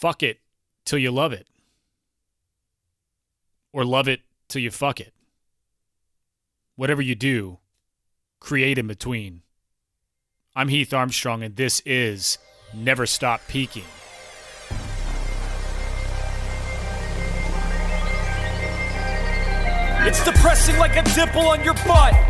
fuck it till you love it, or love it till you fuck it. Whatever you do, create in between. I'm Heath Armstrong, and this is Never Stop Peaking. It's depressing like a dimple on your butt.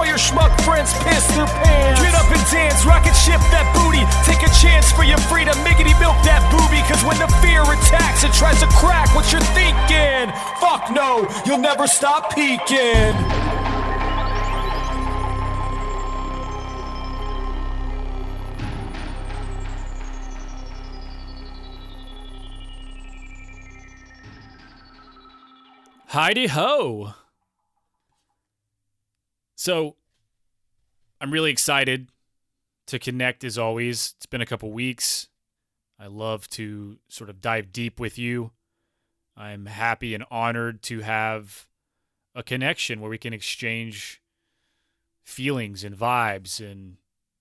while your schmuck friends piss their pants. Get up and dance, rocket ship that booty. Take a chance for your freedom, miggity milk that booby. Cause when the fear attacks, it tries to crack what you're thinking. Fuck no, you'll never stop peaking. Heidi ho. So, I'm really excited to connect as always. It's been a couple weeks. I love to sort of dive deep with you. I'm happy and honored to have a connection where we can exchange feelings and vibes and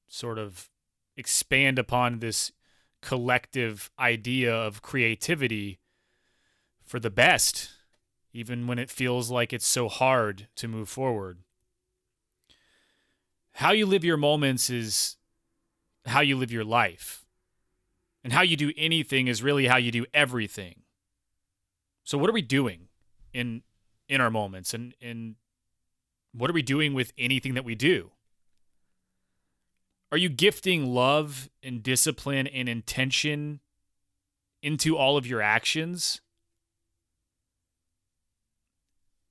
sort of expand upon this collective idea of creativity for the best, even when it feels like it's so hard to move forward. How you live your moments is how you live your life. And how you do anything is really how you do everything. So what are we doing in in our moments and and what are we doing with anything that we do? Are you gifting love and discipline and intention into all of your actions?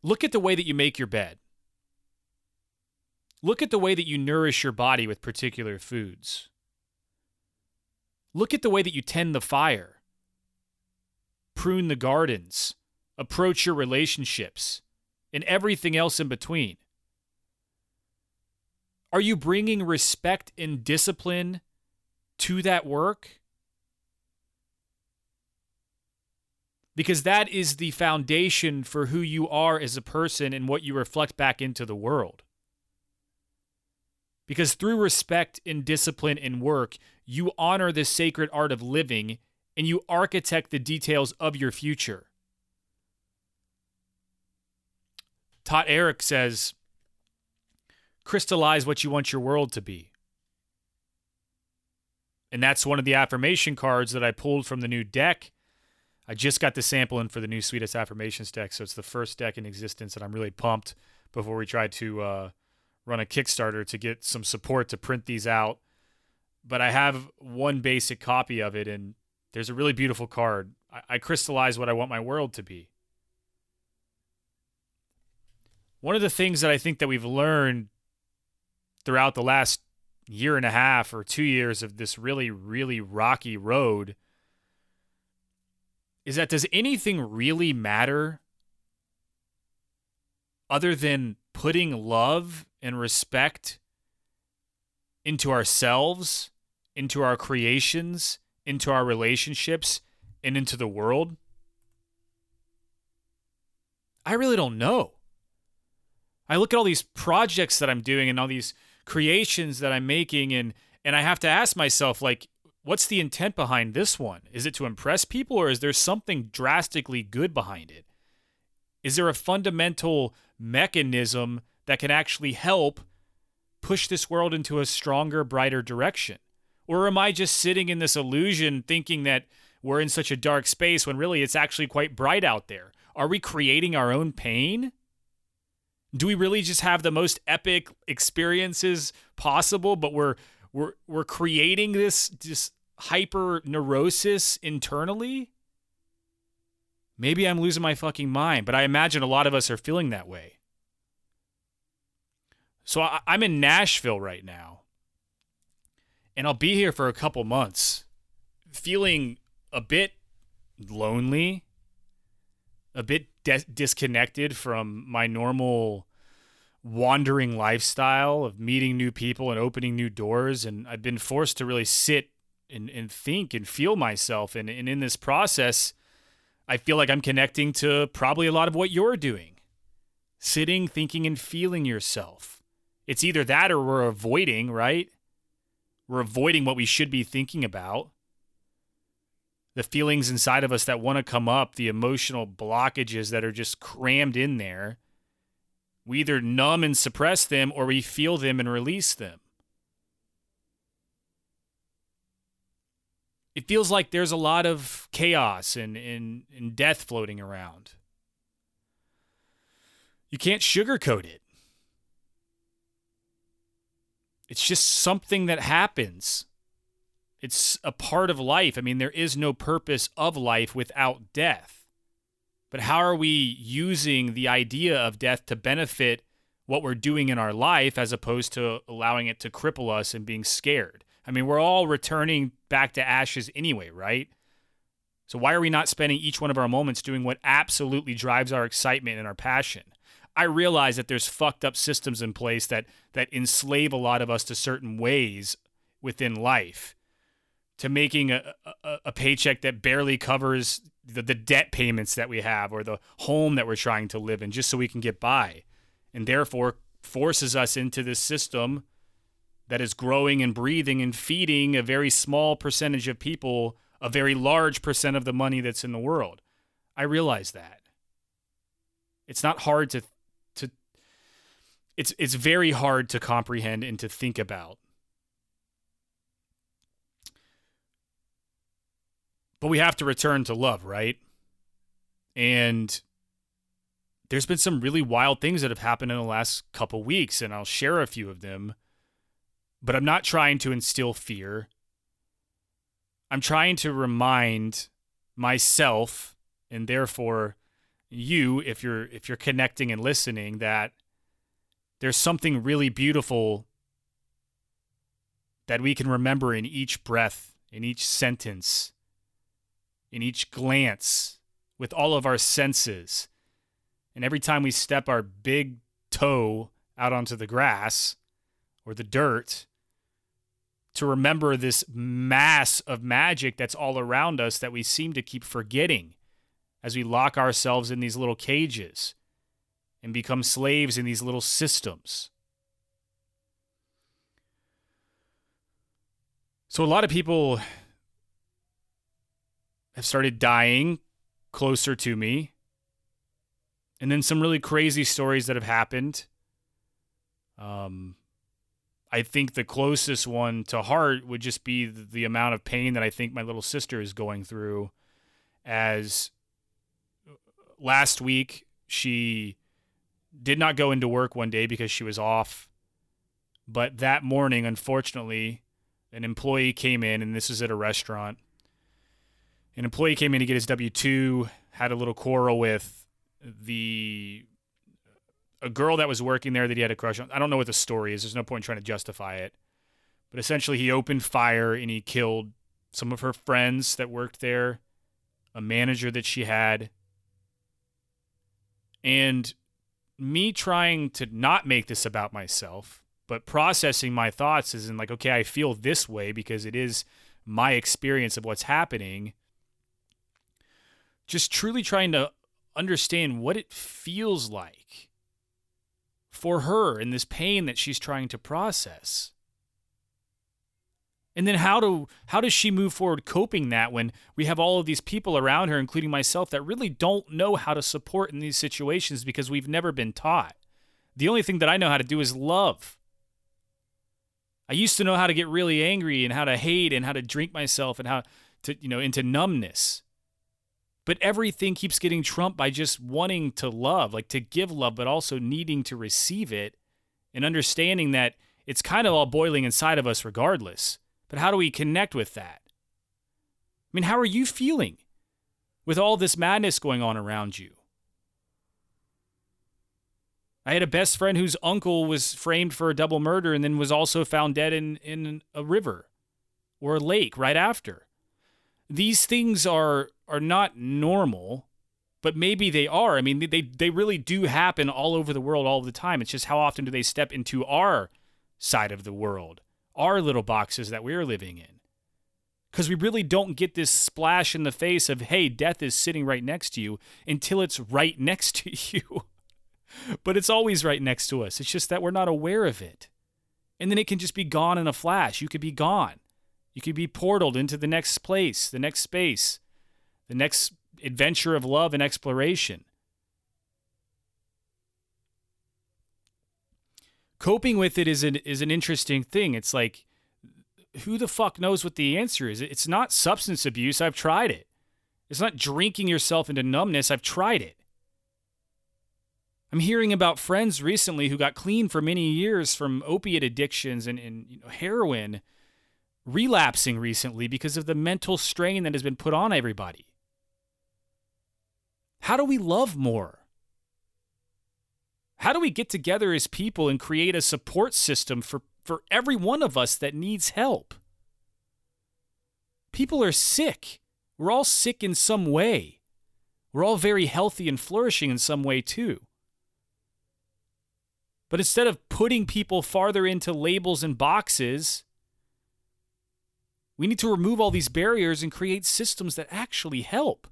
Look at the way that you make your bed. Look at the way that you nourish your body with particular foods. Look at the way that you tend the fire, prune the gardens, approach your relationships, and everything else in between. Are you bringing respect and discipline to that work? Because that is the foundation for who you are as a person and what you reflect back into the world. Because through respect and discipline and work, you honor the sacred art of living and you architect the details of your future. Todd Eric says, crystallize what you want your world to be. And that's one of the affirmation cards that I pulled from the new deck. I just got the sample in for the new Sweetest Affirmations deck, so it's the first deck in existence, and I'm really pumped before we try to uh, run a Kickstarter to get some support to print these out. But I have one basic copy of it, and there's a really beautiful card. I, I crystallize what I want my world to be. One of the things that I think that we've learned throughout the last year and a half or two years of this really, really rocky road is that does anything really matter other than putting love and respect into ourselves, into our creations, into our relationships, and into the world? I really don't know. I look at all these projects that I'm doing and all these creations that I'm making and and I have to ask myself like what's the intent behind this one? Is it to impress people or is there something drastically good behind it? Is there a fundamental mechanism that can actually help push this world into a stronger, brighter direction? Or am I just sitting in this illusion thinking that we're in such a dark space when really it's actually quite bright out there? Are we creating our own pain? Do we really just have the most epic experiences possible, but we're we're we're creating this this hyper neurosis internally? Maybe I'm losing my fucking mind, but I imagine a lot of us are feeling that way. So I, I'm in Nashville right now, and I'll be here for a couple months, feeling a bit lonely, a bit de- disconnected from my normal wandering lifestyle of meeting new people and opening new doors. And I've been forced to really sit and, and think and feel myself. And, and in this process, I feel like I'm connecting to probably a lot of what you're doing sitting, thinking, and feeling yourself. It's either that or we're avoiding, right? We're avoiding what we should be thinking about. The feelings inside of us that want to come up, the emotional blockages that are just crammed in there. We either numb and suppress them or we feel them and release them. It feels like there's a lot of chaos and, and, and death floating around. You can't sugarcoat it. It's just something that happens. It's a part of life. I mean, there is no purpose of life without death. But how are we using the idea of death to benefit what we're doing in our life as opposed to allowing it to cripple us and being scared? I mean, we're all returning back to ashes anyway, right? So why are we not spending each one of our moments doing what absolutely drives our excitement and our passion? I realize that there's fucked up systems in place that that enslave a lot of us to certain ways within life to making a, a, a paycheck that barely covers the, the debt payments that we have or the home that we're trying to live in just so we can get by and therefore forces us into this system that is growing and breathing and feeding a very small percentage of people a very large percent of the money that's in the world. I realize that. It's not hard to to it's it's very hard to comprehend and to think about. But we have to return to love, right? And there's been some really wild things that have happened in the last couple weeks and I'll share a few of them but I'm not trying to instill fear. I'm trying to remind myself and therefore you if you're if you're connecting and listening that there's something really beautiful that we can remember in each breath, in each sentence, in each glance, with all of our senses. And every time we step our big toe out onto the grass or the dirt, to remember this mass of magic that's all around us that we seem to keep forgetting as we lock ourselves in these little cages and become slaves in these little systems. So, a lot of people have started dying closer to me. And then some really crazy stories that have happened. Um, I think the closest one to heart would just be the, the amount of pain that I think my little sister is going through. As uh, last week, she did not go into work one day because she was off. But that morning, unfortunately, an employee came in, and this is at a restaurant. An employee came in to get his W 2, had a little quarrel with the a girl that was working there that he had a crush on. I don't know what the story is. There's no point in trying to justify it. But essentially, he opened fire and he killed some of her friends that worked there, a manager that she had. And me trying to not make this about myself, but processing my thoughts is in like, okay, I feel this way because it is my experience of what's happening. Just truly trying to understand what it feels like for her and this pain that she's trying to process. And then how do how does she move forward coping that when we have all of these people around her including myself that really don't know how to support in these situations because we've never been taught. The only thing that I know how to do is love. I used to know how to get really angry and how to hate and how to drink myself and how to you know into numbness. But everything keeps getting trumped by just wanting to love, like to give love, but also needing to receive it and understanding that it's kind of all boiling inside of us regardless. But how do we connect with that? I mean, how are you feeling with all this madness going on around you? I had a best friend whose uncle was framed for a double murder and then was also found dead in, in a river or a lake right after. These things are are not normal, but maybe they are. I mean, they they really do happen all over the world all the time. It's just how often do they step into our side of the world, our little boxes that we're living in? Because we really don't get this splash in the face of, hey, death is sitting right next to you until it's right next to you. but it's always right next to us. It's just that we're not aware of it. And then it can just be gone in a flash. You could be gone. You could be portaled into the next place, the next space, the next adventure of love and exploration. Coping with it is an is an interesting thing. It's like who the fuck knows what the answer is? It's not substance abuse. I've tried it. It's not drinking yourself into numbness. I've tried it. I'm hearing about friends recently who got clean for many years from opiate addictions and, and you know, heroin relapsing recently because of the mental strain that has been put on everybody. How do we love more? How do we get together as people and create a support system for, for every one of us that needs help? People are sick. We're all sick in some way. We're all very healthy and flourishing in some way, too. But instead of putting people farther into labels and boxes, we need to remove all these barriers and create systems that actually help.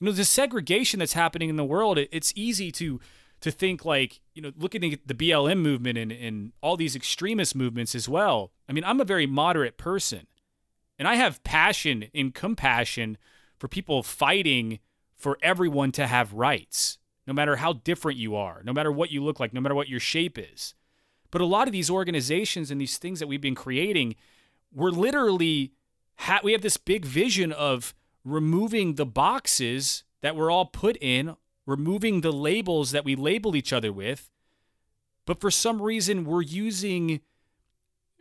You know, the segregation that's happening in the world, it, it's easy to to think like, you know, looking at the BLM movement and, and all these extremist movements as well. I mean, I'm a very moderate person. And I have passion and compassion for people fighting for everyone to have rights, no matter how different you are, no matter what you look like, no matter what your shape is. But a lot of these organizations and these things that we've been creating, we're literally ha- we have this big vision of removing the boxes that we're all put in, removing the labels that we label each other with. But for some reason we're using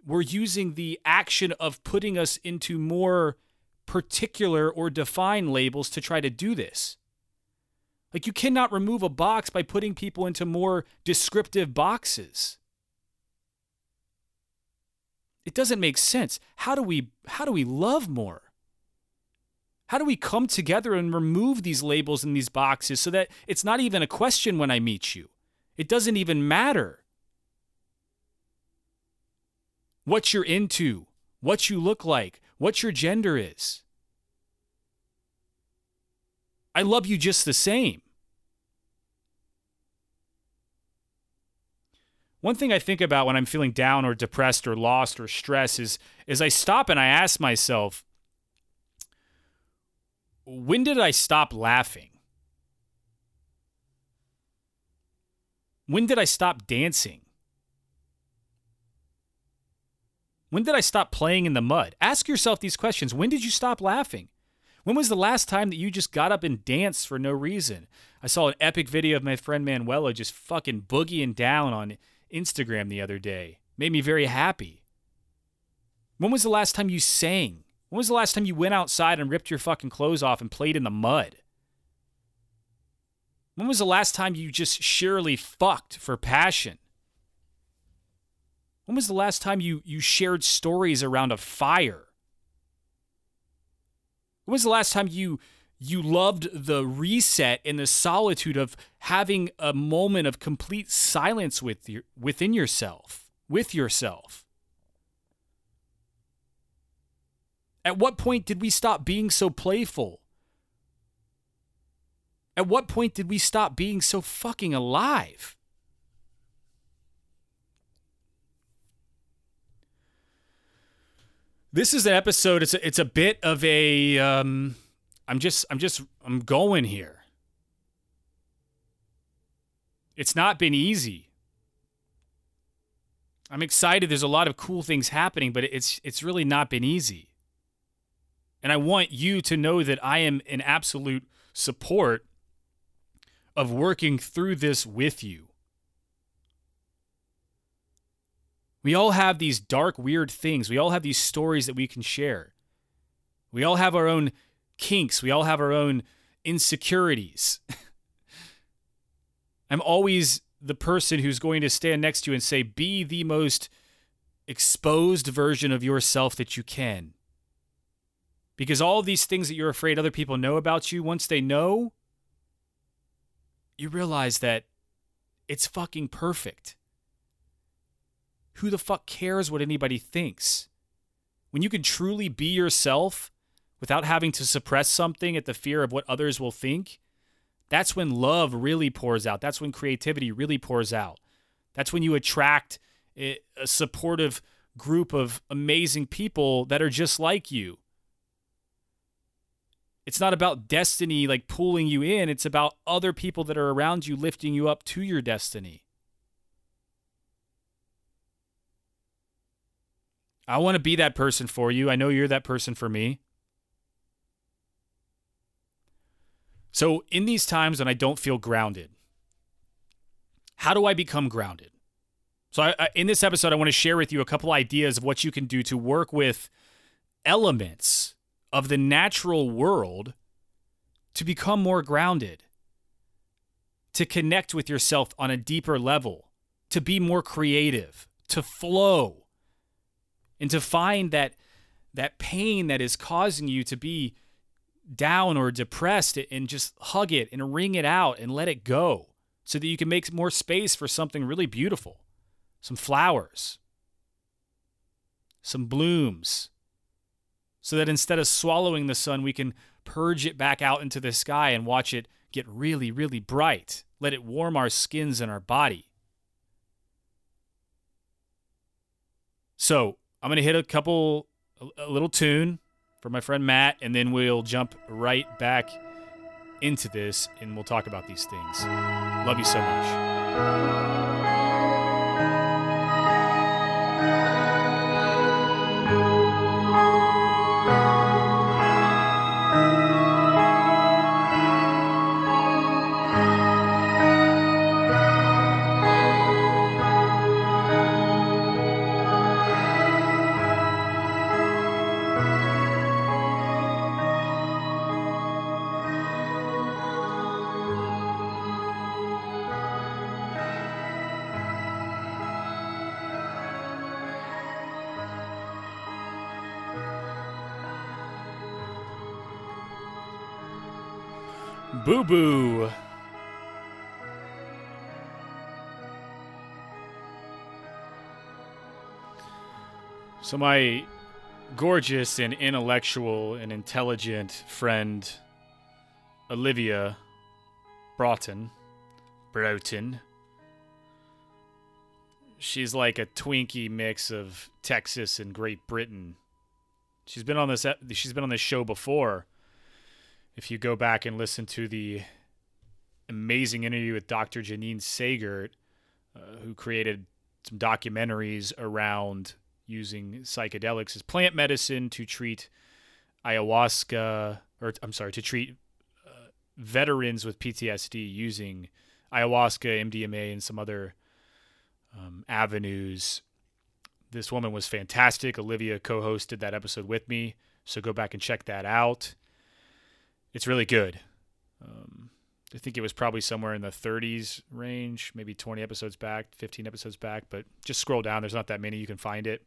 we're using the action of putting us into more particular or defined labels to try to do this. Like you cannot remove a box by putting people into more descriptive boxes. It doesn't make sense. How do we how do we love more? How do we come together and remove these labels and these boxes so that it's not even a question when I meet you? It doesn't even matter what you're into, what you look like, what your gender is. I love you just the same. One thing I think about when I'm feeling down or depressed or lost or stressed is, is I stop and I ask myself, when did I stop laughing? When did I stop dancing? When did I stop playing in the mud? Ask yourself these questions. When did you stop laughing? When was the last time that you just got up and danced for no reason? I saw an epic video of my friend Manuela just fucking boogieing down on Instagram the other day. Made me very happy. When was the last time you sang? When was the last time you went outside and ripped your fucking clothes off and played in the mud? When was the last time you just sheerly fucked for passion? When was the last time you, you shared stories around a fire? When was the last time you you loved the reset and the solitude of having a moment of complete silence with your, within yourself, with yourself? At what point did we stop being so playful? At what point did we stop being so fucking alive? This is an episode. It's a, it's a bit of a. Um, I'm just I'm just I'm going here. It's not been easy. I'm excited. There's a lot of cool things happening, but it's it's really not been easy. And I want you to know that I am in absolute support of working through this with you. We all have these dark, weird things. We all have these stories that we can share. We all have our own kinks. We all have our own insecurities. I'm always the person who's going to stand next to you and say, be the most exposed version of yourself that you can. Because all these things that you're afraid other people know about you, once they know, you realize that it's fucking perfect. Who the fuck cares what anybody thinks? When you can truly be yourself without having to suppress something at the fear of what others will think, that's when love really pours out. That's when creativity really pours out. That's when you attract a supportive group of amazing people that are just like you. It's not about destiny like pulling you in, it's about other people that are around you lifting you up to your destiny. I want to be that person for you. I know you're that person for me. So, in these times when I don't feel grounded, how do I become grounded? So, I, I, in this episode, I want to share with you a couple ideas of what you can do to work with elements of the natural world to become more grounded, to connect with yourself on a deeper level, to be more creative, to flow, and to find that that pain that is causing you to be down or depressed and just hug it and wring it out and let it go so that you can make more space for something really beautiful. Some flowers. Some blooms so that instead of swallowing the sun, we can purge it back out into the sky and watch it get really, really bright. Let it warm our skins and our body. So I'm going to hit a couple, a little tune for my friend Matt, and then we'll jump right back into this and we'll talk about these things. Love you so much. So, my gorgeous and intellectual and intelligent friend, Olivia Broughton, Broughton, she's like a Twinkie mix of Texas and Great Britain. She's been on this. She's been on this show before if you go back and listen to the amazing interview with Dr. Janine Sagert, uh, who created some documentaries around using psychedelics as plant medicine to treat ayahuasca, or I'm sorry, to treat uh, veterans with PTSD using ayahuasca, MDMA, and some other um, avenues. This woman was fantastic. Olivia co hosted that episode with me. So go back and check that out it's really good. Um, I think it was probably somewhere in the 30s range, maybe 20 episodes back, 15 episodes back, but just scroll down. There's not that many. You can find it.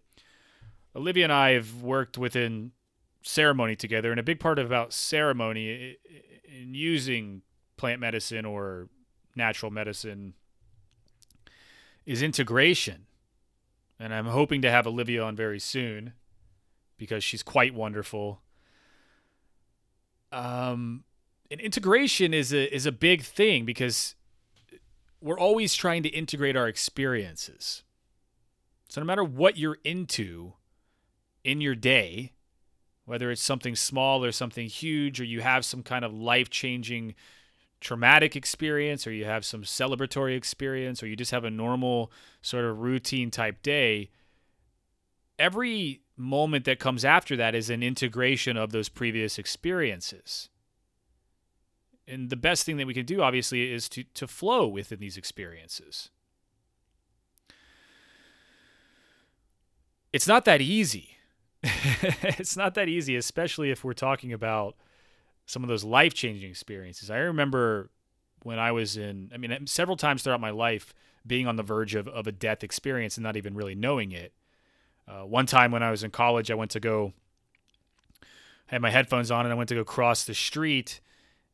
Olivia and I have worked within ceremony together, and a big part about ceremony in using plant medicine or natural medicine is integration. And I'm hoping to have Olivia on very soon because she's quite wonderful um, and integration is a is a big thing because we're always trying to integrate our experiences. So no matter what you're into in your day, whether it's something small or something huge, or you have some kind of life changing traumatic experience, or you have some celebratory experience, or you just have a normal sort of routine type day, every moment that comes after that is an integration of those previous experiences. And the best thing that we can do, obviously, is to, to flow within these experiences. It's not that easy. it's not that easy, especially if we're talking about some of those life changing experiences. I remember when I was in, I mean, several times throughout my life, being on the verge of, of a death experience and not even really knowing it. Uh, one time when I was in college, I went to go I had my headphones on and I went to go cross the street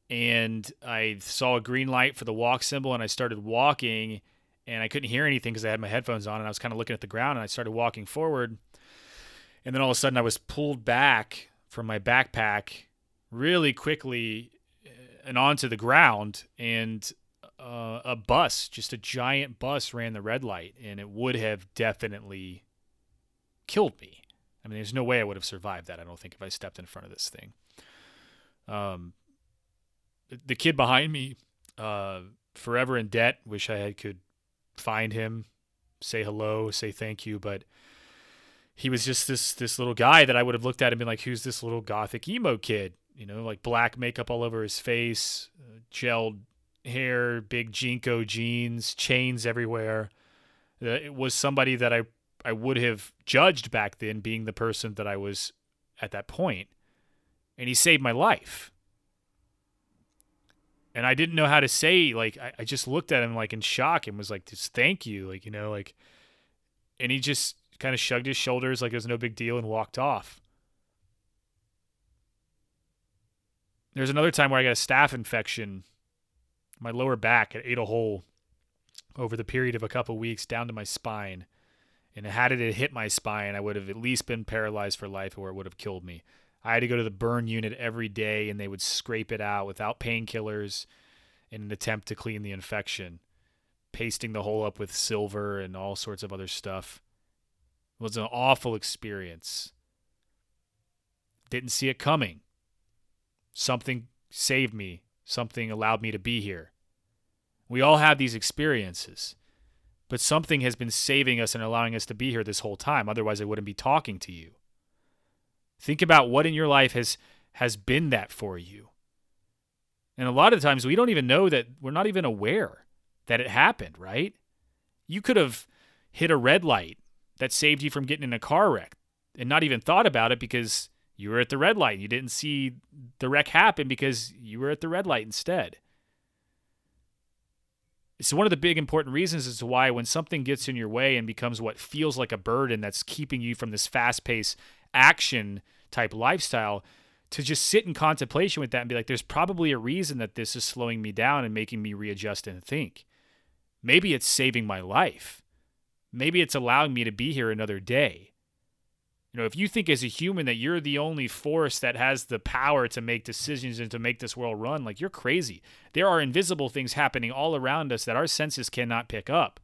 and I saw a green light for the walk symbol and I started walking and I couldn't hear anything because I had my headphones on and I was kind of looking at the ground and I started walking forward. And then all of a sudden I was pulled back from my backpack really quickly uh, and onto the ground and uh, a bus, just a giant bus ran the red light and it would have definitely killed me. I mean, there's no way I would have survived that. I don't think if I stepped in front of this thing. Um, the kid behind me, uh, forever in debt. Wish I had, could find him, say hello, say thank you, but he was just this this little guy that I would have looked at and been like, "Who's this little gothic emo kid?" You know, like black makeup all over his face, uh, gelled hair, big JNCO jeans, chains everywhere. Uh, it was somebody that I I would have judged back then, being the person that I was at that point. point, and he saved my life and I didn't know how to say like I, I just looked at him like in shock and was like just thank you like you know like and he just kind of shrugged his shoulders like it was no big deal and walked off. There's another time where I got a staph infection. My lower back it ate a hole over the period of a couple weeks down to my spine. And had it hit my spine, I would have at least been paralyzed for life or it would have killed me. I had to go to the burn unit every day and they would scrape it out without painkillers in an attempt to clean the infection, pasting the hole up with silver and all sorts of other stuff. It was an awful experience. Didn't see it coming. Something saved me, something allowed me to be here. We all have these experiences, but something has been saving us and allowing us to be here this whole time. Otherwise, I wouldn't be talking to you. Think about what in your life has has been that for you. And a lot of times we don't even know that we're not even aware that it happened, right? You could have hit a red light that saved you from getting in a car wreck and not even thought about it because you were at the red light. You didn't see the wreck happen because you were at the red light instead. So one of the big important reasons as to why when something gets in your way and becomes what feels like a burden that's keeping you from this fast-paced action type lifestyle to just sit in contemplation with that and be like, there's probably a reason that this is slowing me down and making me readjust and think. Maybe it's saving my life. Maybe it's allowing me to be here another day. You know, if you think as a human that you're the only force that has the power to make decisions and to make this world run, like you're crazy. There are invisible things happening all around us that our senses cannot pick up.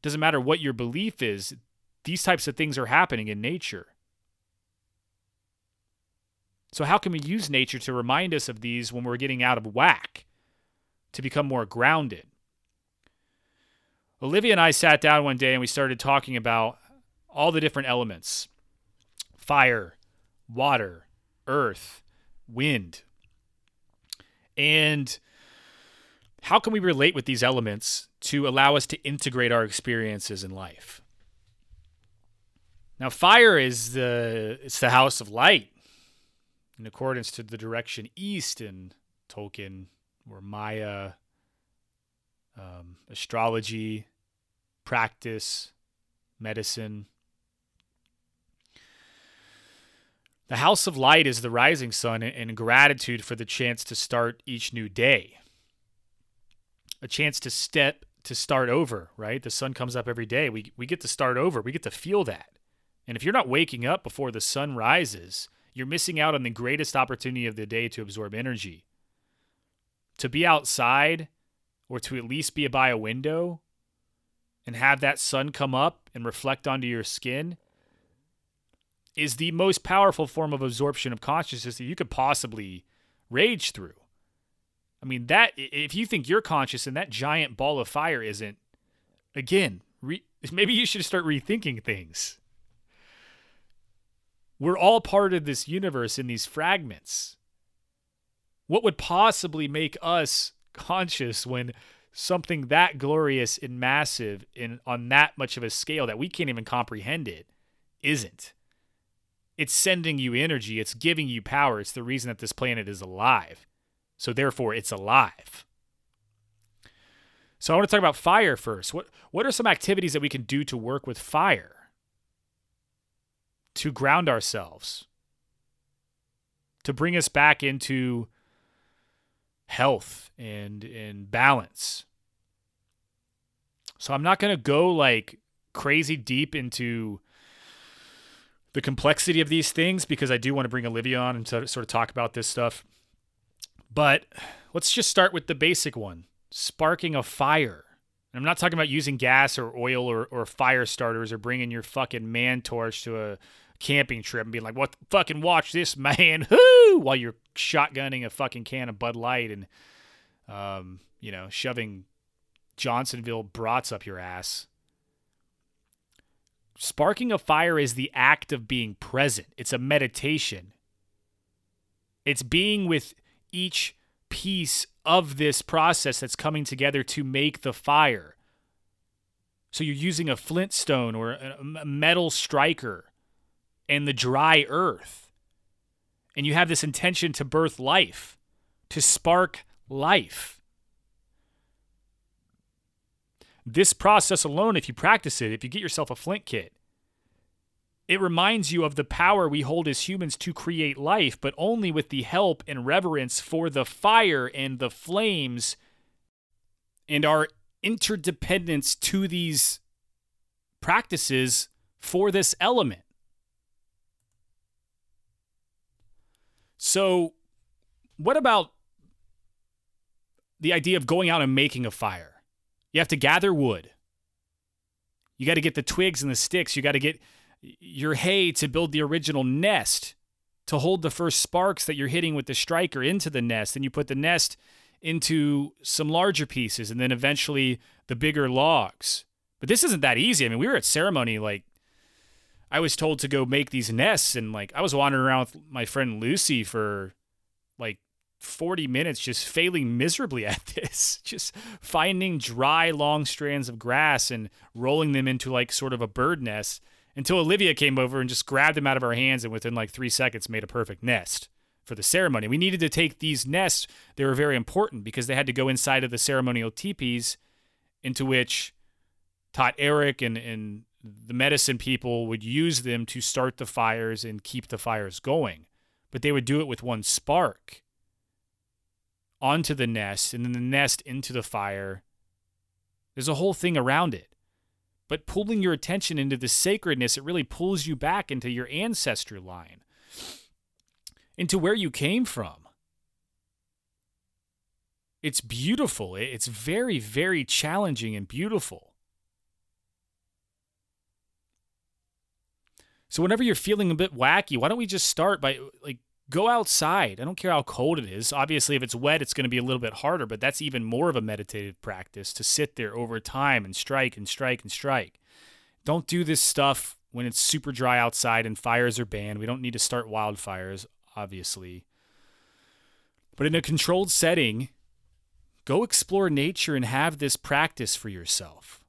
Doesn't matter what your belief is, these types of things are happening in nature. So, how can we use nature to remind us of these when we're getting out of whack, to become more grounded? Olivia and I sat down one day and we started talking about all the different elements fire, water, earth, wind. And how can we relate with these elements to allow us to integrate our experiences in life? Now, fire is the it's the house of light, in accordance to the direction east in Toltec, or Maya, um, astrology, practice, medicine. The house of light is the rising sun and gratitude for the chance to start each new day. A chance to step to start over, right? The sun comes up every day. We we get to start over. We get to feel that. And if you're not waking up before the sun rises, you're missing out on the greatest opportunity of the day to absorb energy. To be outside or to at least be by a window and have that sun come up and reflect onto your skin is the most powerful form of absorption of consciousness that you could possibly rage through. I mean, that if you think you're conscious and that giant ball of fire isn't, again, re, maybe you should start rethinking things. We're all part of this universe in these fragments. What would possibly make us conscious when something that glorious and massive and on that much of a scale that we can't even comprehend it isn't? It's sending you energy, it's giving you power. It's the reason that this planet is alive. So therefore it's alive. So I want to talk about fire first. What what are some activities that we can do to work with fire? to ground ourselves, to bring us back into health and and balance. So I'm not going to go like crazy deep into the complexity of these things because I do want to bring Olivia on and sort of talk about this stuff. But let's just start with the basic one sparking a fire. And I'm not talking about using gas or oil or, or fire starters or bringing your fucking man torch to a camping trip and being like, what fucking watch this, man, whoo, while you're shotgunning a fucking can of Bud Light and, um, you know, shoving Johnsonville brats up your ass. Sparking a fire is the act of being present. It's a meditation. It's being with each piece of this process that's coming together to make the fire. So you're using a flintstone or a metal striker and the dry earth. And you have this intention to birth life, to spark life. This process alone, if you practice it, if you get yourself a flint kit, it reminds you of the power we hold as humans to create life, but only with the help and reverence for the fire and the flames and our interdependence to these practices for this element. So, what about the idea of going out and making a fire? You have to gather wood. You got to get the twigs and the sticks. You got to get your hay to build the original nest to hold the first sparks that you're hitting with the striker into the nest. And you put the nest into some larger pieces and then eventually the bigger logs. But this isn't that easy. I mean, we were at ceremony like I was told to go make these nests and like I was wandering around with my friend Lucy for like 40 minutes just failing miserably at this, just finding dry, long strands of grass and rolling them into like sort of a bird nest until Olivia came over and just grabbed them out of our hands and within like three seconds made a perfect nest for the ceremony. We needed to take these nests, they were very important because they had to go inside of the ceremonial teepees into which Tot Eric and, and the medicine people would use them to start the fires and keep the fires going. But they would do it with one spark onto the nest and then the nest into the fire. There's a whole thing around it. But pulling your attention into the sacredness, it really pulls you back into your ancestry line, into where you came from. It's beautiful. It's very, very challenging and beautiful. So whenever you're feeling a bit wacky, why don't we just start by like go outside. I don't care how cold it is. Obviously, if it's wet, it's going to be a little bit harder, but that's even more of a meditative practice to sit there over time and strike and strike and strike. Don't do this stuff when it's super dry outside and fires are banned. We don't need to start wildfires, obviously. But in a controlled setting, go explore nature and have this practice for yourself.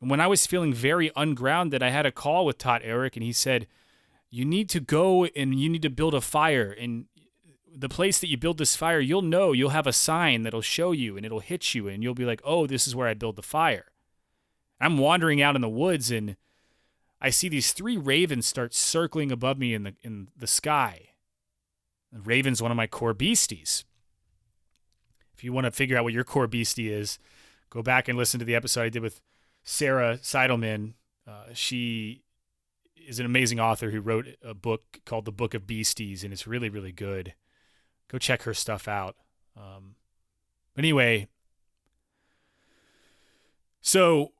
When I was feeling very ungrounded, I had a call with Tot Eric, and he said, you need to go and you need to build a fire and the place that you build this fire you'll know you'll have a sign that'll show you and it'll hit you and you'll be like oh this is where i build the fire i'm wandering out in the woods and i see these three ravens start circling above me in the in the sky. The raven's one of my core beasties. If you want to figure out what your core beastie is go back and listen to the episode i did with sarah seidelman uh, she is an amazing author who wrote a book called The Book of Beasties, and it's really, really good. Go check her stuff out. Um, anyway, so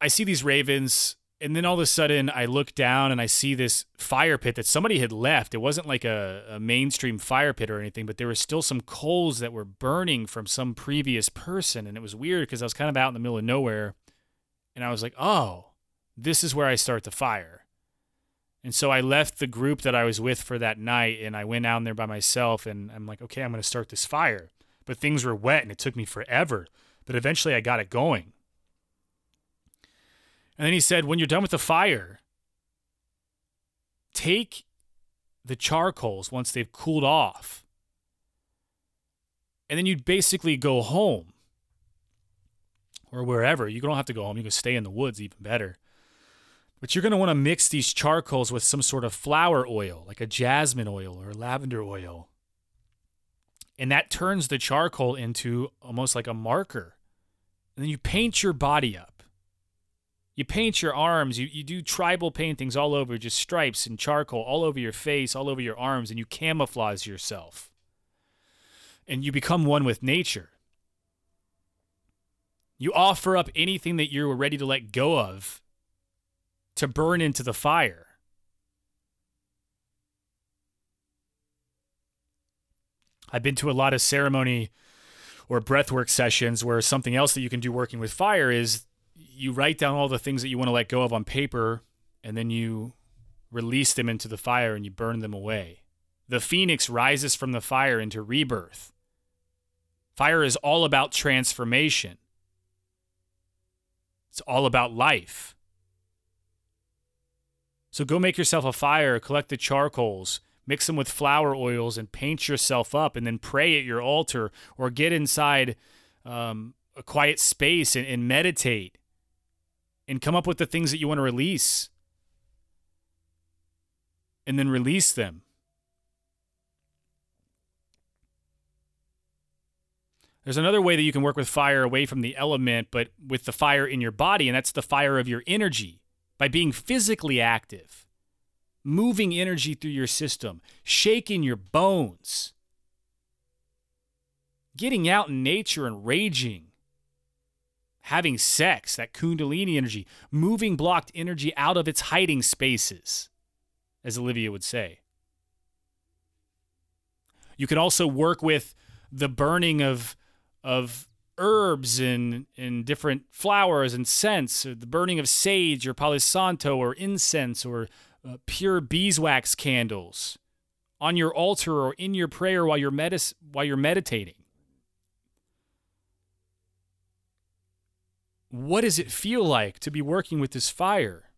I see these ravens, and then all of a sudden I look down and I see this fire pit that somebody had left. It wasn't like a, a mainstream fire pit or anything, but there were still some coals that were burning from some previous person. And it was weird because I was kind of out in the middle of nowhere, and I was like, oh, this is where I start the fire. And so I left the group that I was with for that night and I went out there by myself and I'm like, okay, I'm going to start this fire. But things were wet and it took me forever. But eventually I got it going. And then he said, when you're done with the fire, take the charcoals once they've cooled off. And then you'd basically go home or wherever. You don't have to go home. You can stay in the woods, even better. But you're going to want to mix these charcoals with some sort of flower oil, like a jasmine oil or lavender oil. And that turns the charcoal into almost like a marker. And then you paint your body up. You paint your arms, you, you do tribal paintings all over, just stripes and charcoal all over your face, all over your arms, and you camouflage yourself. And you become one with nature. You offer up anything that you're ready to let go of to burn into the fire. I've been to a lot of ceremony or breathwork sessions where something else that you can do working with fire is you write down all the things that you want to let go of on paper and then you release them into the fire and you burn them away. The phoenix rises from the fire into rebirth. Fire is all about transformation. It's all about life. So go make yourself a fire, collect the charcoals, mix them with flower oils, and paint yourself up, and then pray at your altar or get inside um, a quiet space and, and meditate and come up with the things that you want to release and then release them. There's another way that you can work with fire away from the element, but with the fire in your body, and that's the fire of your energy by being physically active, moving energy through your system, shaking your bones, getting out in nature and raging, having sex, that Kundalini energy, moving blocked energy out of its hiding spaces, as Olivia would say. You can also work with the burning of of herbs and, and different flowers and scents, the burning of sage or palo santo or incense or uh, pure beeswax candles on your altar or in your prayer while you're, medis- while you're meditating. What does it feel like to be working with this fire?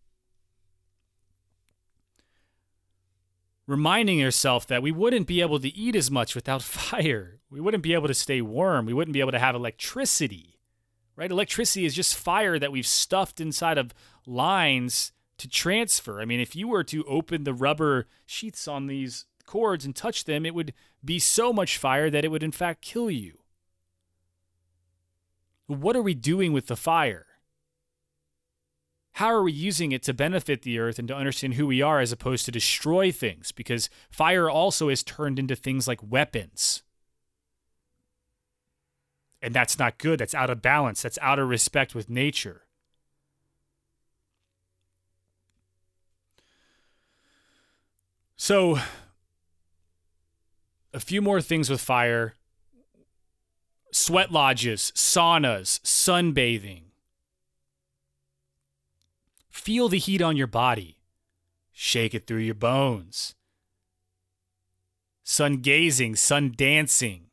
reminding yourself that we wouldn't be able to eat as much without fire. We wouldn't be able to stay warm. We wouldn't be able to have electricity. Right? Electricity is just fire that we've stuffed inside of lines to transfer. I mean, if you were to open the rubber sheaths on these cords and touch them, it would be so much fire that it would in fact kill you. What are we doing with the fire? how are we using it to benefit the earth and to understand who we are as opposed to destroy things? Because fire also is turned into things like weapons. And that's not good. That's out of balance. That's out of respect with nature. So, a few more things with fire sweat lodges, saunas, sunbathing Feel the heat on your body. Shake it through your bones. Sun gazing, sun dancing.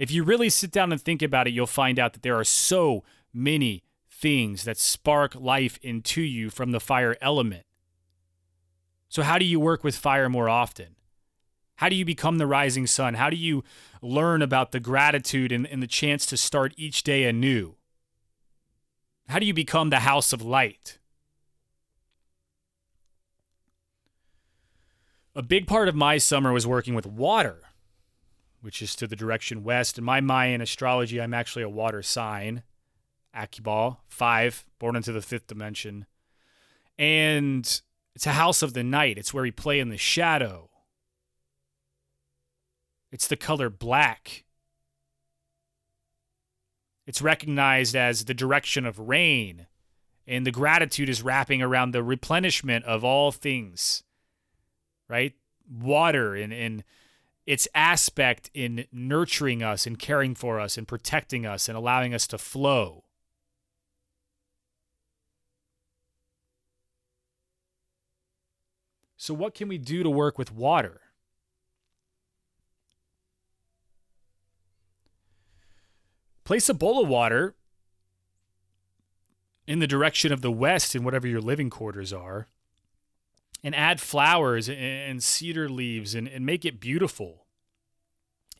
If you really sit down and think about it, you'll find out that there are so many things that spark life into you from the fire element. So, how do you work with fire more often? How do you become the rising sun? How do you learn about the gratitude and, and the chance to start each day anew? How do you become the house of light? A big part of my summer was working with water, which is to the direction west. In my Mayan astrology, I'm actually a water sign, Akibal, five, born into the fifth dimension. And it's a house of the night. It's where we play in the shadow. It's the color black. It's recognized as the direction of rain, and the gratitude is wrapping around the replenishment of all things, right? Water and, and its aspect in nurturing us and caring for us and protecting us and allowing us to flow. So, what can we do to work with water? Place a bowl of water in the direction of the west in whatever your living quarters are and add flowers and cedar leaves and, and make it beautiful.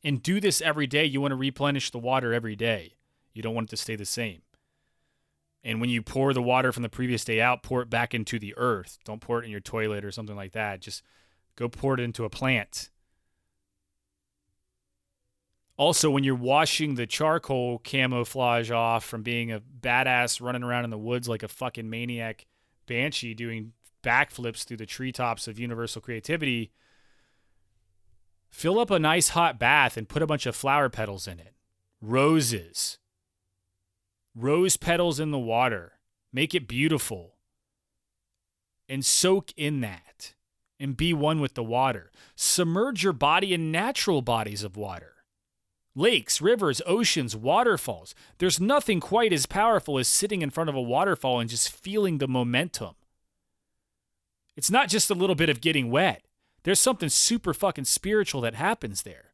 And do this every day. You want to replenish the water every day. You don't want it to stay the same. And when you pour the water from the previous day out, pour it back into the earth. Don't pour it in your toilet or something like that. Just go pour it into a plant. Also, when you're washing the charcoal camouflage off from being a badass running around in the woods like a fucking maniac banshee doing backflips through the treetops of universal creativity, fill up a nice hot bath and put a bunch of flower petals in it. Roses. Rose petals in the water. Make it beautiful. And soak in that and be one with the water. Submerge your body in natural bodies of water. Lakes, rivers, oceans, waterfalls. There's nothing quite as powerful as sitting in front of a waterfall and just feeling the momentum. It's not just a little bit of getting wet. There's something super fucking spiritual that happens there.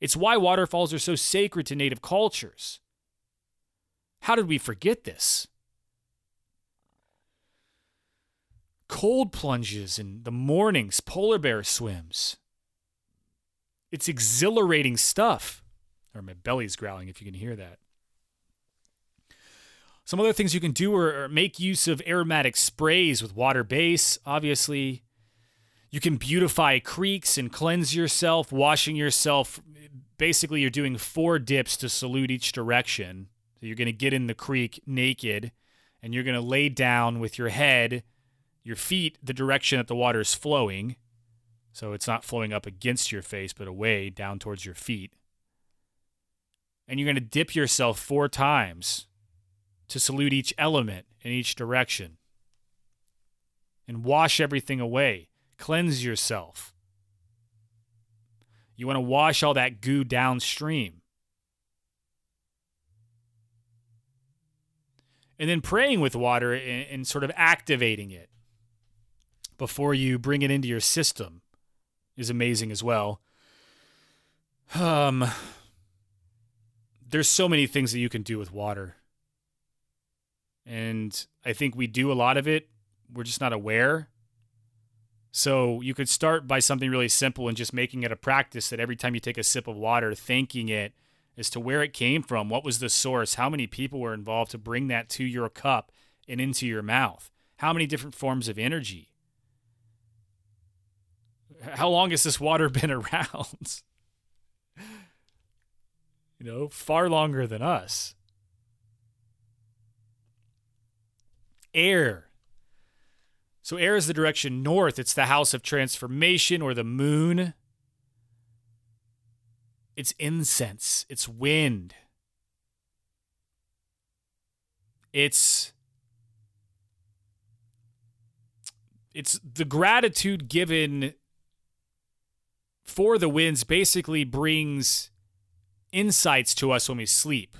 It's why waterfalls are so sacred to native cultures. How did we forget this? Cold plunges in the mornings, polar bear swims. It's exhilarating stuff. Or my belly's growling if you can hear that. Some other things you can do are, make use of aromatic sprays with water base, obviously. You can beautify creeks and cleanse yourself, washing yourself. Basically, you're doing four dips to salute each direction. So you're going to get in the creek naked and you're going to lay down with your head, your feet, the direction that the water is flowing. So it's not flowing up against your face, but away down towards your feet and you're going to dip yourself four times to salute each element in each direction and wash everything away. Cleanse yourself. You want to wash all that goo downstream. And then praying with water and, and sort of activating it before you bring it into your system is amazing as well. Um, there's so many things that you can do with water. And I think we do a lot of it. We're just not aware. So you could start by something really simple and just making it a practice that every time you take a sip of water, thanking it as to where it came from, what was the source, how many people were involved to bring that to your cup and into your mouth, how many different forms of energy. How long has this water been around? you know, far longer than us. Air. So, air is the direction north. It's the house of transformation or the moon. It's incense, it's wind. It's it's the gratitude given for the winds basically brings insights to us when we sleep.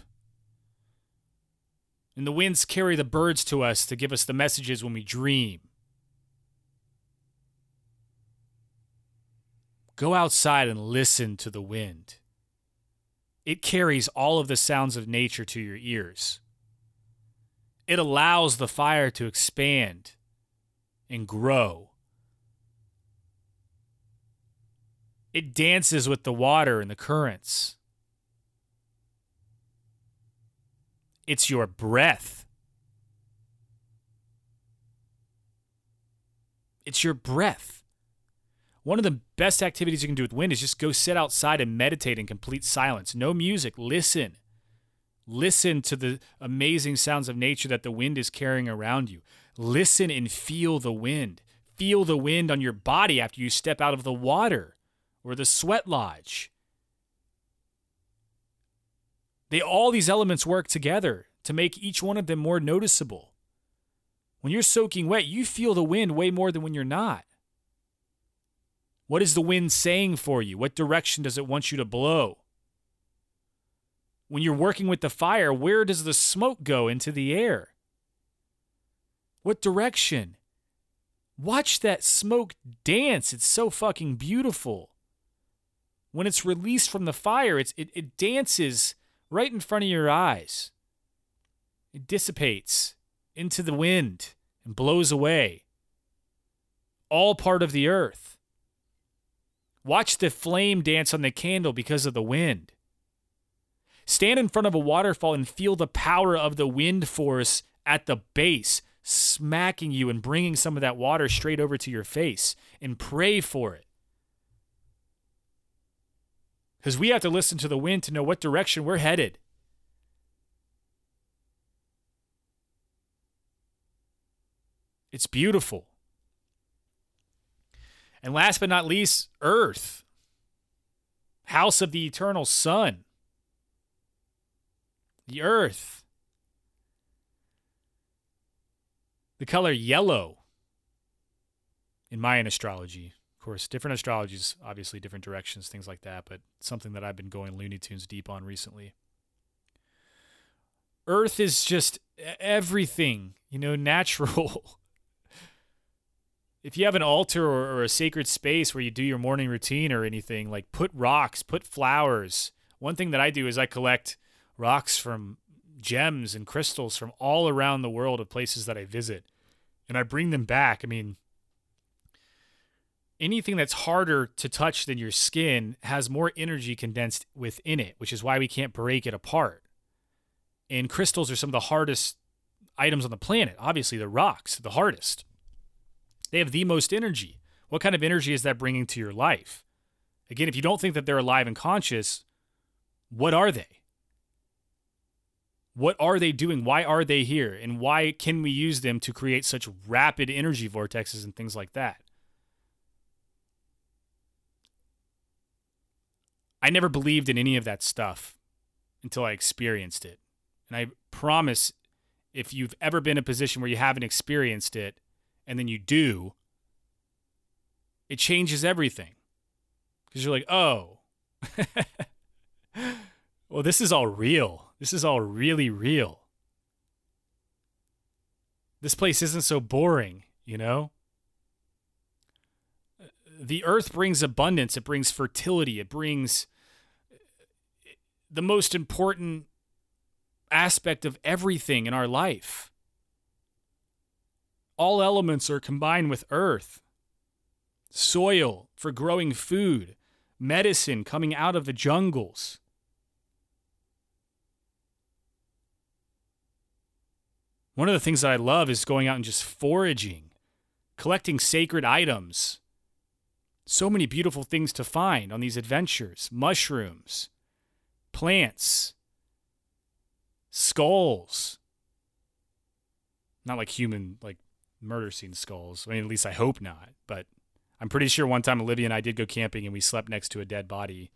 And the winds carry the birds to us to give us the messages when we dream. Go outside and listen to the wind. It carries all of the sounds of nature to your ears. It allows the fire to expand and grow. It dances with the water and the currents. It's your breath. It's your breath. One of the best activities you can do with wind is just go sit outside and meditate in complete silence. No music. Listen. Listen to the amazing sounds of nature that the wind is carrying around you. Listen and feel the wind. Feel the wind on your body after you step out of the water or the sweat lodge. They all these elements work together to make each one of them more noticeable. When you're soaking wet, you feel the wind way more than when you're not. What is the wind saying for you? What direction does it want you to blow? When you're working with the fire, where does the smoke go into the air? What direction? Watch that smoke dance. It's so fucking beautiful. When it's released from the fire, it's, it, it dances right in front of your eyes. It dissipates into the wind and blows away. All part of the earth. Watch the flame dance on the candle because of the wind. Stand in front of a waterfall and feel the power of the wind force at the base, smacking you and bringing some of that water straight over to your face and pray for it. Because we have to listen to the wind to know what direction we're headed. It's beautiful. And last but not least, Earth, house of the eternal sun. The Earth. The color yellow in Mayan astrology. Of course, different astrologies, obviously different directions, things like that, but something that I've been going Looney Tunes deep on recently. Earth is just everything, you know, natural. If you have an altar or, or, a sacred space where you do your morning routine or anything, like put rocks, put flowers. One thing that I do is I collect rocks from gems and crystals from all around the world of places that I visit, and I bring them back. I mean, anything that's harder to touch than your skin has more energy condensed within it, which is why we can't break it apart. And crystals are some of the hardest items on the planet. Obviously, the rocks, the hardest. They have the most energy. What kind of energy is that bringing to your life? Again, if you don't think that they're alive and conscious, what are they? What are they doing? Why are they here? And why can we use them to create such rapid energy vortexes and things like that? I never believed in any of that stuff until I experienced it. And I promise if you've ever been in a position where you haven't experienced it, and then you do, it changes everything. Because you're like, oh, well, this is all real. This is all really real. This place isn't so boring, you know? The earth brings abundance, it brings fertility, it brings eh, the most important aspect of everything in our life all elements are combined with earth, soil for growing food, medicine coming out of the jungles. One of the things that I love is going out and just foraging, collecting sacred items. So many beautiful things to find on these adventures mushrooms, plants, skulls. Not like human, like murder scene skulls. I mean, at least I hope not. But I'm pretty sure one time Olivia and I did go camping and we slept next to a dead body.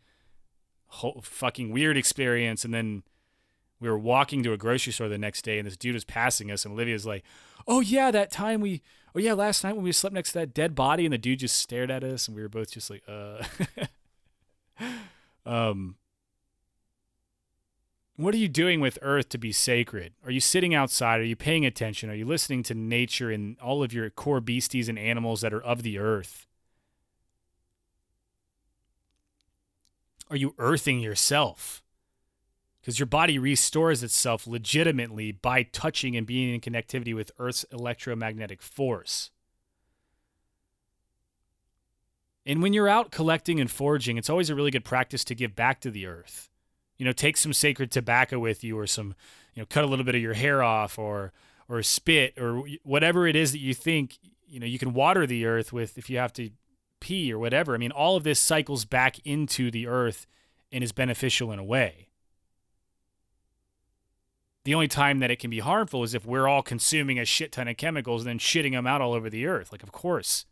Whole fucking weird experience. And then we were walking to a grocery store the next day and this dude was passing us and Olivia's like, "Oh yeah, that time we oh yeah, last night when we slept next to that dead body and the dude just stared at us and we were both just like, uh um what are you doing with Earth to be sacred? Are you sitting outside? Are you paying attention? Are you listening to nature and all of your core beasties and animals that are of the earth? Are you earthing yourself? Because your body restores itself legitimately by touching and being in connectivity with Earth's electromagnetic force. And when you're out collecting and foraging, it's always a really good practice to give back to the earth you know, take some sacred tobacco with you or some, you know, cut a little bit of your hair off or or spit or whatever it is that you think, you know, you can water the earth with if you have to pee or whatever. I mean, all of this cycles back into the earth and is beneficial in a way. The only time that it can be harmful is if we're all consuming a shit ton of chemicals and then shitting them out all over the earth. Like, of course.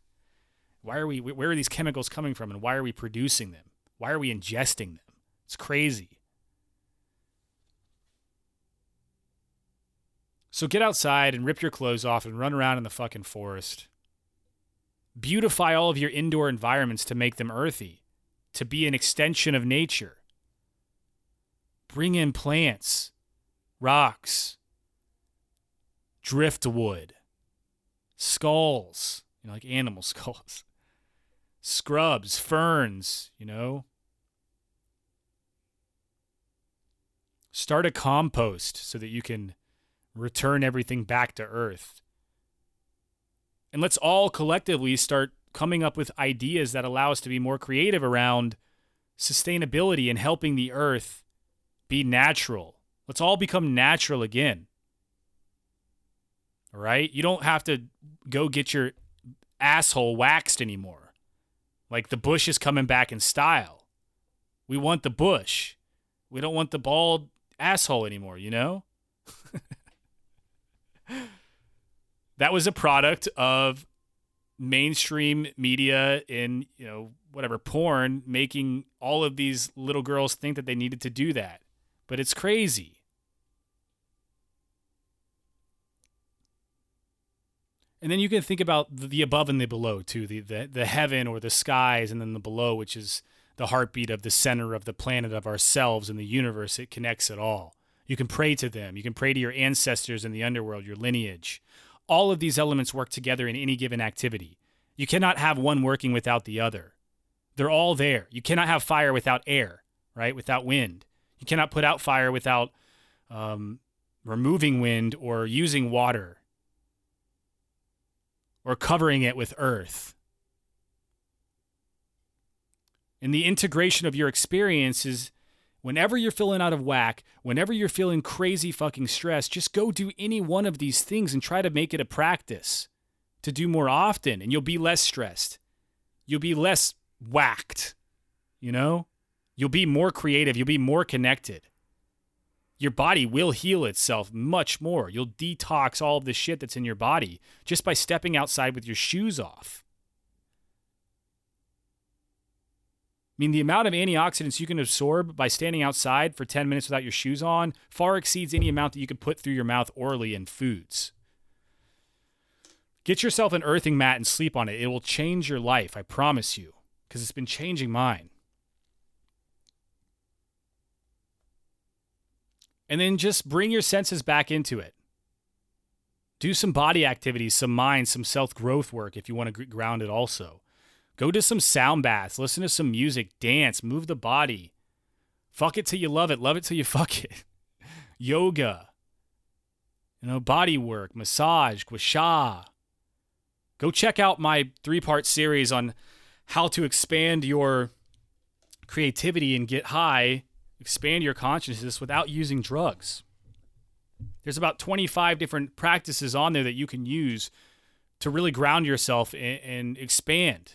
Why are we, where are these chemicals coming from and why are we producing them? Why are we ingesting them? It's crazy. So get outside and rip your clothes off and run around in the fucking forest. Beautify all of your indoor environments to make them earthy, to be an extension of nature. Bring in plants, rocks, driftwood, skulls, you know, like animal skulls, scrubs, ferns, you know. Start a compost so that you can return everything back to earth. And let's all collectively start coming up with ideas that allow us to be more creative around sustainability and helping the earth be natural. Let's all become natural again. All right? You don't have to go get your asshole waxed anymore. Like the bush is coming back in style. We want the bush. We don't want the bald asshole anymore, you know? that was a product of mainstream media in, you know, whatever porn making all of these little girls think that they needed to do that. But it's crazy. And then you can think about the above and the below too, the, the the heaven or the skies, and then the below, which is the heartbeat of the center of the planet of ourselves and the universe. It connects it all. You can pray to them. You can pray to your ancestors in the underworld, your lineage. All of these elements work together in any given activity. You cannot have one working without the other. They're all there. You cannot have fire without air, right? Without wind. You cannot put out fire without um, removing wind or using water or covering it with earth. And the integration of your experiences, whenever you're feeling out of whack, whenever you're feeling crazy fucking stressed, just go do any one of these things and try to make it a practice to do more often, and you'll be less stressed. You'll be less whacked, you know? You'll be more creative, you'll be more connected your body will heal itself much more. You'll detox all of the shit that's in your body just by stepping outside with your shoes off. Mean, the amount of antioxidants you can absorb by standing outside for 10 minutes without your shoes on far exceeds any amount that you can put through your mouth orally in foods. Get yourself an earthing mat and sleep on it. It will change your life, I promise you, because it's been changing mine. and then just bring your senses back into it. Do some body activities, some mind, some self growth work if you want to ground it also. Go to some sound baths, listen to some music, dance, move the body. Fuck it till you love it, love it till you fuck it. Yoga, you know, body work, massage, gua sha. Go check out my three part series on how to expand your creativity and get high expand your consciousness without using drugs. There's about 25 different practices on there that you can use to really ground yourself and, and expand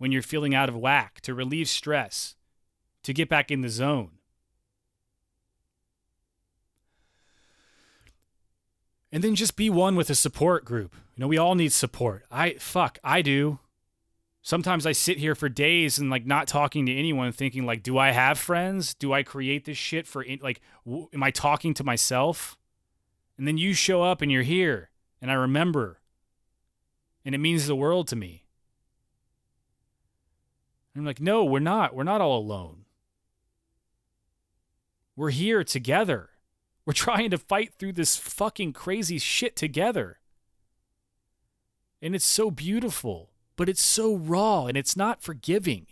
when you're feeling out of whack, to relieve stress, to get back in the zone. And then just be one with a support group. You know, we all need support. I fuck, I do. Sometimes I sit here for days and like not talking to anyone, thinking like, do I have friends? Do I create this shit for like, w- am I talking to myself? And then you show up and you're here, and I remember, and it means the world to me. I'm like, no, we're not. We're not all alone. We're here together. We're trying to fight through this fucking crazy shit together. And it's so beautiful but it's so raw and it's not forgiving.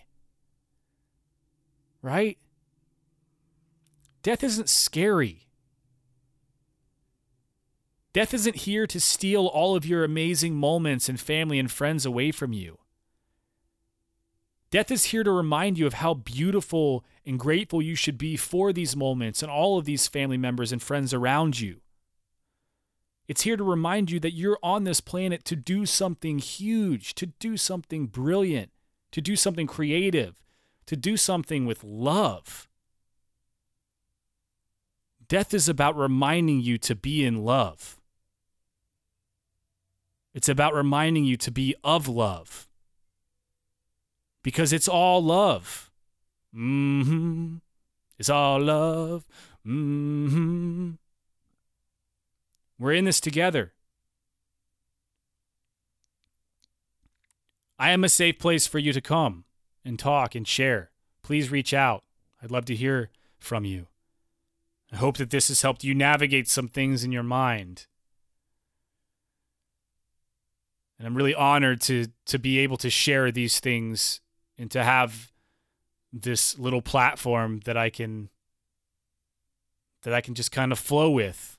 Right? Death isn't scary. Death isn't here to steal all of your amazing moments and family and friends away from you. Death is here to remind you of how beautiful and grateful you should be for these moments and all of these family members and friends around you. It's here to remind you that you're on this planet to do something huge, to do something brilliant, to do something creative, to do something with love. Death is about reminding you to be in love. It's about reminding you to be of love. Because it's all love. Mm-hmm. It's all love. Mm-hmm. We're in this together. I am a safe place for you to come and talk and share. Please reach out. I'd love to hear from you. I hope that this has helped you navigate some things in your mind. And I'm really honored to to be able to share these things and to have this little platform that I can that I can just kind of flow with.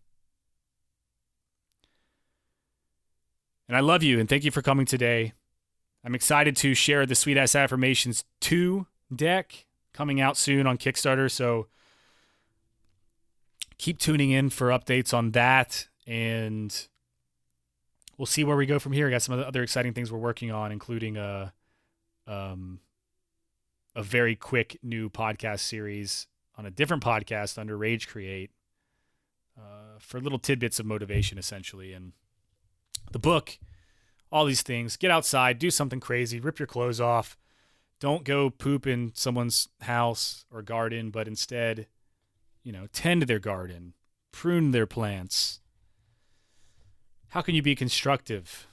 And I love you and thank you for coming today. I'm excited to share the Sweet Ass Affirmations 2 deck coming out soon on Kickstarter. So keep tuning in for updates on that. And we'll see where we go from here. I got some other exciting things we're working on, including a um a very quick new podcast series on a different podcast under Rage Create uh, for little tidbits of motivation, essentially, and the book. All these things. Get outside, do something crazy, rip your clothes off. Don't go poop in someone's house or garden, but instead, you know, tend their garden, prune their plants. How can you be constructive?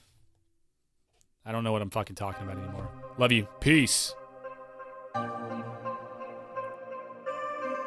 I don't know what I'm fucking talking about anymore. Love you. Peace.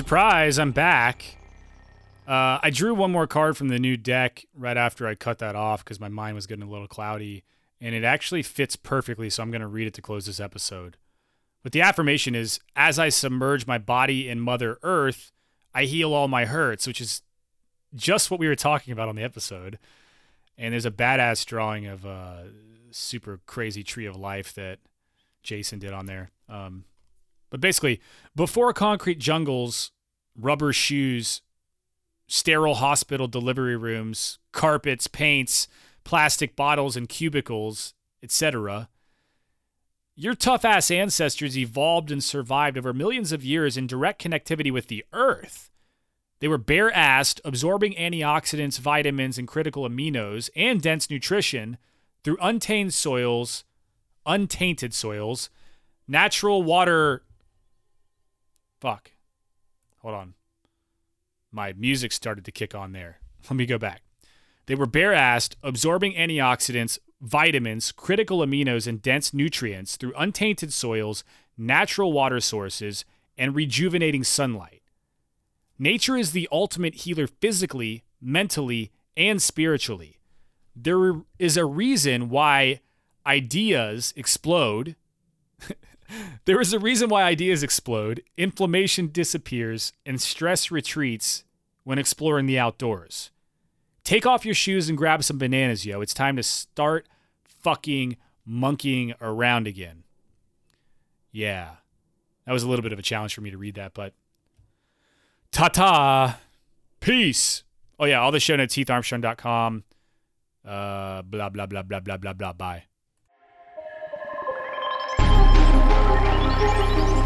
Surprise, I'm back. Uh, I drew one more card from the new deck right after I cut that off because my mind was getting a little cloudy, and it actually fits perfectly, so I'm going to read it to close this episode. But the affirmation is As I submerge my body in Mother Earth, I heal all my hurts, which is just what we were talking about on the episode. And there's a badass drawing of a super crazy tree of life that Jason did on there. Um, but basically, before concrete jungles, rubber shoes, sterile hospital delivery rooms, carpets, paints, plastic bottles and cubicles, etc. Your tough ass ancestors evolved and survived over millions of years in direct connectivity with the earth. They were bare assed, absorbing antioxidants, vitamins, and critical aminos and dense nutrition through untainted soils, untainted soils, natural water Fuck. Hold on. My music started to kick on there. Let me go back. They were bare assed, absorbing antioxidants, vitamins, critical aminos, and dense nutrients through untainted soils, natural water sources, and rejuvenating sunlight. Nature is the ultimate healer physically, mentally, and spiritually. There is a reason why ideas explode there is a reason why ideas explode, inflammation disappears, and stress retreats when exploring the outdoors. Take off your shoes and grab some bananas, yo. It's time to start fucking monkeying around again. Yeah. That was a little bit of a challenge for me to read that, but ta ta. Peace. Oh, yeah. All the show notes, heatharmstrong.com. Uh, blah, blah, blah, blah, blah, blah, blah. Bye. Thank you.